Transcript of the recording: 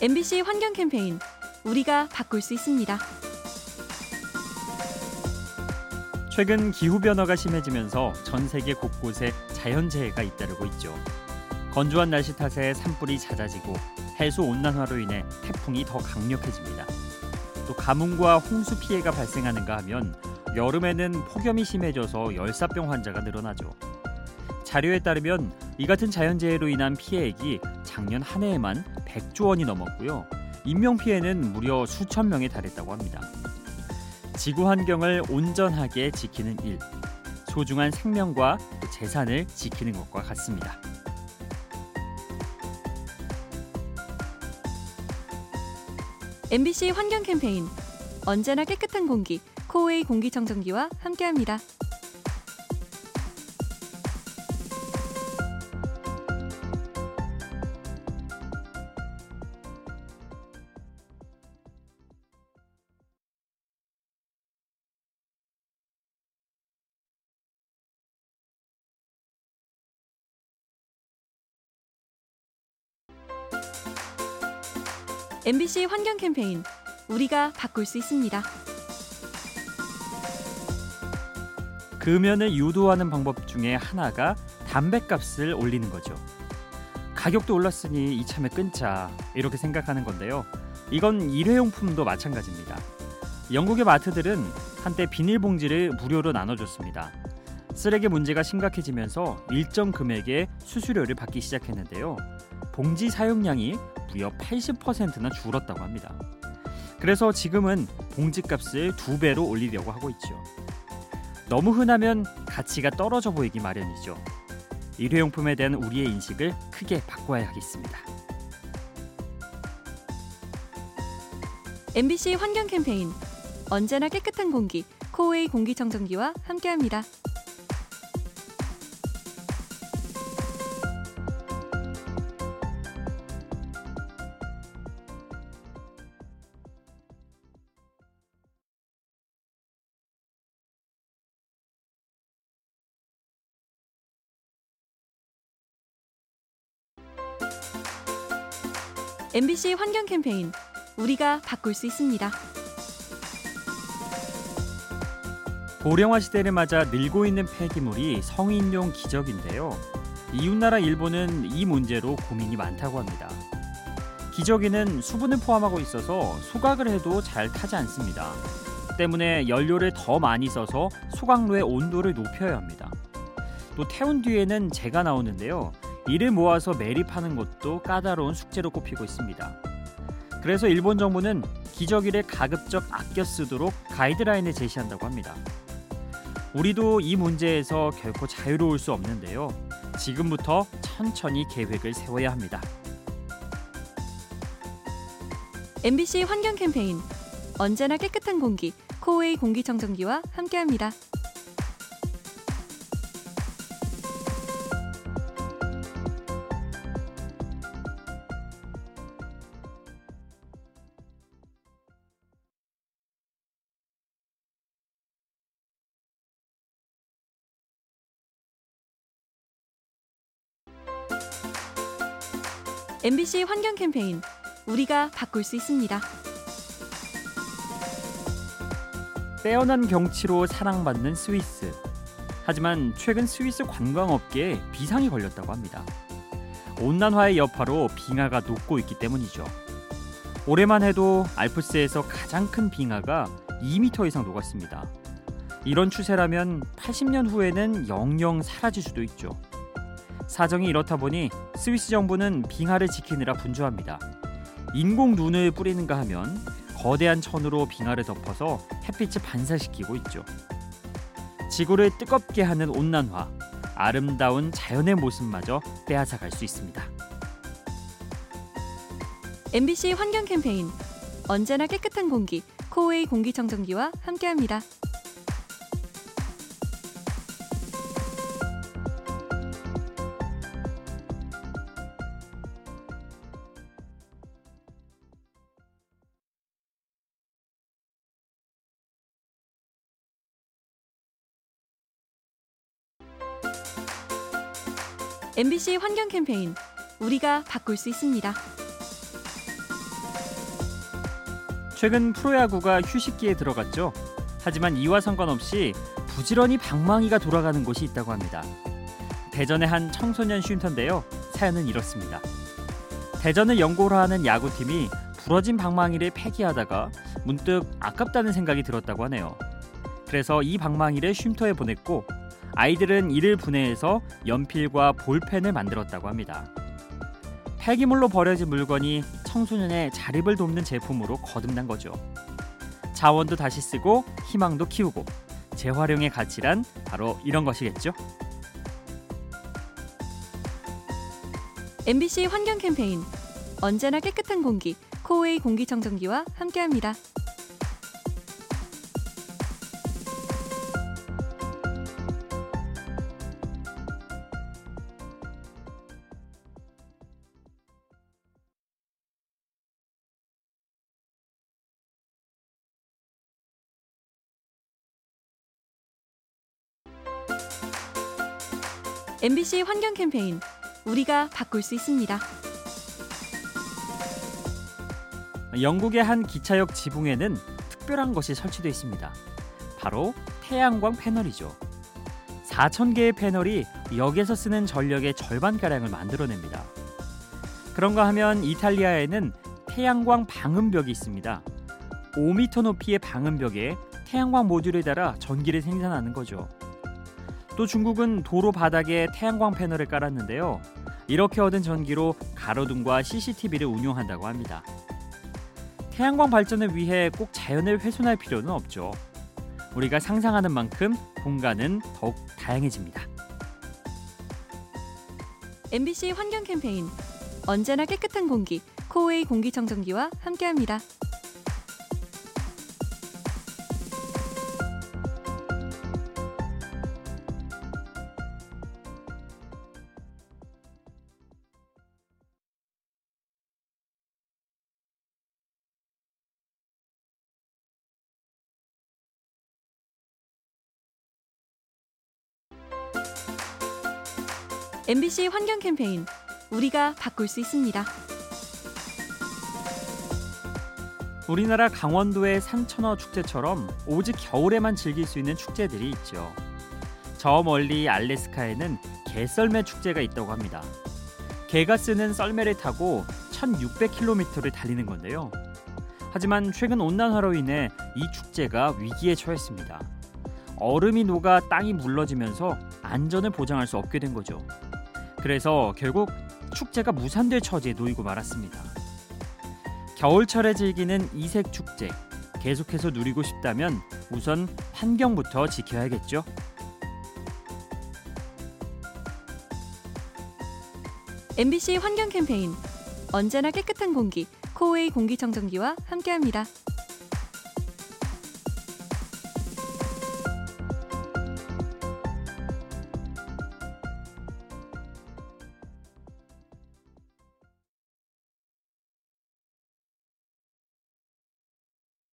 MBC 환경 캠페인 우리가 바꿀 수 있습니다. 최근 기후 변화가 심해지면서 전 세계 곳곳에 자연재해가 잇따르고 있죠. 건조한 날씨 탓에 산불이 잦아지고 해수 온난화로 인해 태풍이 더 강력해집니다. 또 가뭄과 홍수 피해가 발생하는가 하면 여름에는 폭염이 심해져서 열사병 환자가 늘어나죠. 자료에 따르면 이 같은 자연재해로 인한 피해액이 작년 한 해에만 100조 원이 넘었고요. 인명 피해는 무려 수천 명에 달했다고 합니다. 지구 환경을 온전하게 지키는 일, 소중한 생명과 재산을 지키는 것과 같습니다. MBC 환경 캠페인 언제나 깨끗한 공기 코웨이 공기청정기와 함께합니다. MBC 환경 캠페인 우리가 바꿀 수 있습니다. 금연을 유도하는 방법 중에 하나가 담배값을 올리는 거죠. 가격도 올랐으니 이참에 끊자 이렇게 생각하는 건데요. 이건 일회용품도 마찬가지입니다. 영국의 마트들은 한때 비닐봉지를 무료로 나눠줬습니다. 쓰레기 문제가 심각해지면서 일정 금액의 수수료를 받기 시작했는데요. 봉지 사용량이 무려 80%나 줄었다고 합니다. 그래서 지금은 봉지값을 두 배로 올리려고 하고 있죠. 너무 흔하면 가치가 떨어져 보이기 마련이죠. 일회용품에 대한 우리의 인식을 크게 바꿔야 하겠습니다. MBC 환경 캠페인 언제나 깨끗한 공기 코웨이 공기청정기와 함께합니다. MBC 환경 캠페인 우리가 바꿀 수 있습니다. 고령화 시대를 맞아 늘고 있는 폐기물이 성인용 기저귀인데요. 이웃나라 일본은 이 문제로 고민이 많다고 합니다. 기저귀는 수분을 포함하고 있어서 소각을 해도 잘 타지 않습니다. 때문에 연료를 더 많이 써서 소각로의 온도를 높여야 합니다. 또 태운 뒤에는 재가 나오는데요. 이를 모아서 매립하는 것도 까다로운 숙제로 꼽히고 있습니다. 그래서 일본 정부는 기저귀를 가급적 아껴 쓰도록 가이드라인을 제시한다고 합니다. 우리도 이 문제에서 결코 자유로울 수 없는데요. 지금부터 천천히 계획을 세워야 합니다. MBC 환경 캠페인 언제나 깨끗한 공기 코웨이 공기청정기와 함께합니다. MBC 환경 캠페인 우리가 바꿀 수 있습니다. 빼어난 경치로 사랑받는 스위스. 하지만 최근 스위스 관광업계에 비상이 걸렸다고 합니다. 온난화의 여파로 빙하가 녹고 있기 때문이죠. 올해만 해도 알프스에서 가장 큰 빙하가 2m 이상 녹았습니다. 이런 추세라면 80년 후에는 영영 사라질 수도 있죠. 사정이 이렇다 보니 스위스 정부는 빙하를 지키느라 분주합니다. 인공 눈을 뿌리는가 하면 거대한 천으로 빙하를 덮어서 햇빛을 반사시키고 있죠. 지구를 뜨겁게 하는 온난화, 아름다운 자연의 모습마저 빼앗아갈 수 있습니다. MBC 환경 캠페인 언제나 깨끗한 공기 코웨이 공기청정기와 함께합니다. MBC 환경 캠페인 우리가 바꿀 수 있습니다. 최근 프로야구가 휴식기에 들어갔죠. 하지만 이와 상관없이 부지런히 방망이가 돌아가는 곳이 있다고 합니다. 대전의 한 청소년 쉼터인데요. 사연은 이렇습니다. 대전을 연고로 하는 야구팀이 부러진 방망이를 폐기하다가 문득 아깝다는 생각이 들었다고 하네요. 그래서 이 방망이를 쉼터에 보냈고 아이들은 이를 분해해서 연필과 볼펜을 만들었다고 합니다. 폐기물로 버려진 물건이 청소년의 자립을 돕는 제품으로 거듭난 거죠. 자원도 다시 쓰고 희망도 키우고 재활용의 가치란 바로 이런 것이겠죠. MBC 환경 캠페인 언제나 깨끗한 공기 코웨이 공기청정기와 함께합니다. MBC 환경 캠페인 우리가 바꿀 수 있습니다. 영국의 한 기차역 지붕에는 특별한 것이 설치되어 있습니다. 바로 태양광 패널이죠. 4천 개의 패널이 역에서 쓰는 전력의 절반 가량을 만들어냅니다. 그런가 하면 이탈리아에는 태양광 방음벽이 있습니다. 5m 높이의 방음벽에 태양광 모듈을 달아 전기를 생산하는 거죠. 또 중국은 도로 바닥에 태양광 패널을 깔았는데요. 이렇게 얻은 전기로 가로등과 CCTV를 운용한다고 합니다. 태양광 발전을 위해 꼭 자연을 훼손할 필요는 없죠. 우리가 상상하는 만큼 공간은 더욱 다양해집니다. MBC 환경 캠페인 언제나 깨끗한 공기 코웨이 공기청정기와 함께합니다. MBC 환경 캠페인 우리가 바꿀 수 있습니다. 우리나라 강원도의 산천어 축제처럼 오직 겨울에만 즐길 수 있는 축제들이 있죠. 저 멀리 알래스카에는 개썰매 축제가 있다고 합니다. 개가 쓰는 썰매를 타고 1600km를 달리는 건데요. 하지만 최근 온난화로 인해 이 축제가 위기에 처했습니다. 얼음이 녹아 땅이 물러지면서 안전을 보장할 수 없게 된 거죠. 그래서 결국 축제가 무산될 처지에 놓이고 말았습니다. 겨울철에 즐기는 이색 축제 계속해서 누리고 싶다면 우선 환경부터 지켜야겠죠. MBC 환경 캠페인 언제나 깨끗한 공기 코웨이 공기청정기와 함께합니다.